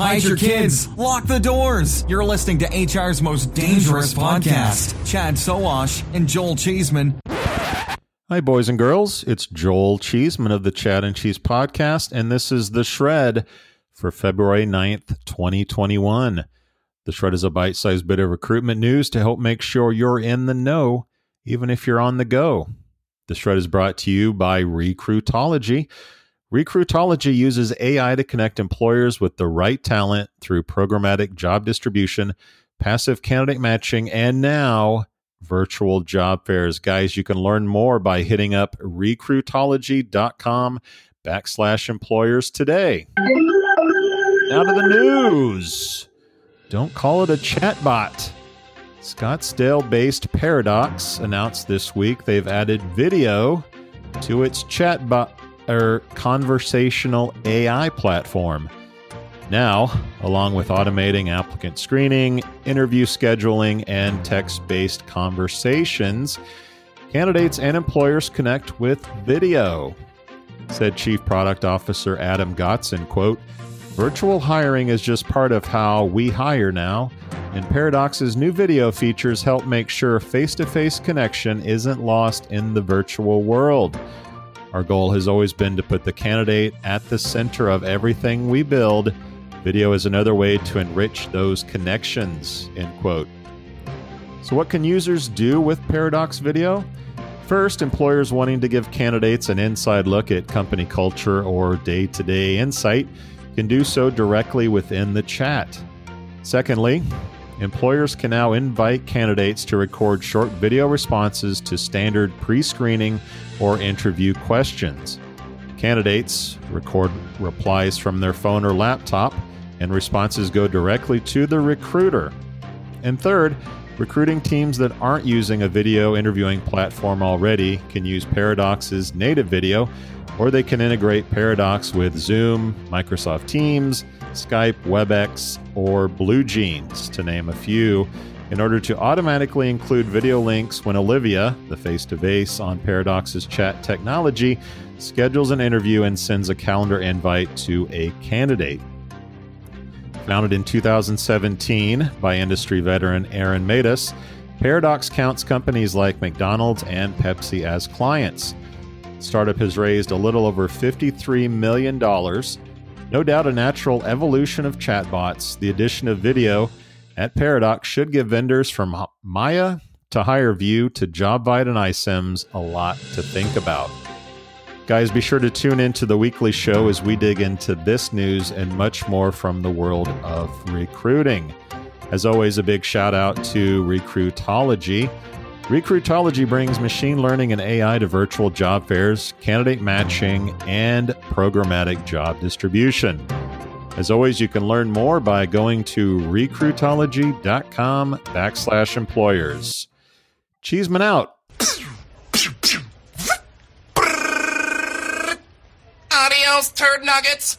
Hide your kids. Lock the doors. You're listening to HR's most dangerous podcast. Chad Sowash and Joel Cheeseman. Hi, boys and girls. It's Joel Cheeseman of the Chad and Cheese podcast, and this is The Shred for February 9th, 2021. The Shred is a bite sized bit of recruitment news to help make sure you're in the know, even if you're on the go. The Shred is brought to you by Recruitology. Recruitology uses AI to connect employers with the right talent through programmatic job distribution, passive candidate matching, and now virtual job fairs. Guys, you can learn more by hitting up recruitology.com backslash employers today. Now to the news. Don't call it a chatbot. Scottsdale based Paradox announced this week they've added video to its chatbot or conversational AI platform. Now, along with automating applicant screening, interview scheduling, and text based conversations, candidates and employers connect with video. Said Chief Product Officer Adam Godson, quote, Virtual hiring is just part of how we hire now, and Paradox's new video features help make sure face to face connection isn't lost in the virtual world. Our goal has always been to put the candidate at the center of everything we build. Video is another way to enrich those connections. End quote. So, what can users do with Paradox Video? First, employers wanting to give candidates an inside look at company culture or day to day insight can do so directly within the chat. Secondly, employers can now invite candidates to record short video responses to standard pre screening or interview questions. Candidates record replies from their phone or laptop, and responses go directly to the recruiter. And third, recruiting teams that aren't using a video interviewing platform already can use Paradox's native video, or they can integrate Paradox with Zoom, Microsoft Teams, Skype, WebEx, or BlueJeans, to name a few, in order to automatically include video links when Olivia, the face to face on Paradox's chat technology, schedules an interview and sends a calendar invite to a candidate. Founded in 2017 by industry veteran Aaron Matos, Paradox counts companies like McDonald's and Pepsi as clients. Startup has raised a little over $53 million. No doubt a natural evolution of chatbots, the addition of video at Paradox should give vendors from Mya to HireVue to JobVite and iCIMS a lot to think about. Guys, be sure to tune in to the weekly show as we dig into this news and much more from the world of recruiting. As always, a big shout out to Recruitology. Recruitology brings machine learning and AI to virtual job fairs, candidate matching, and programmatic job distribution. As always, you can learn more by going to recruitology.com backslash employers. Cheeseman out. Adios, turd nuggets.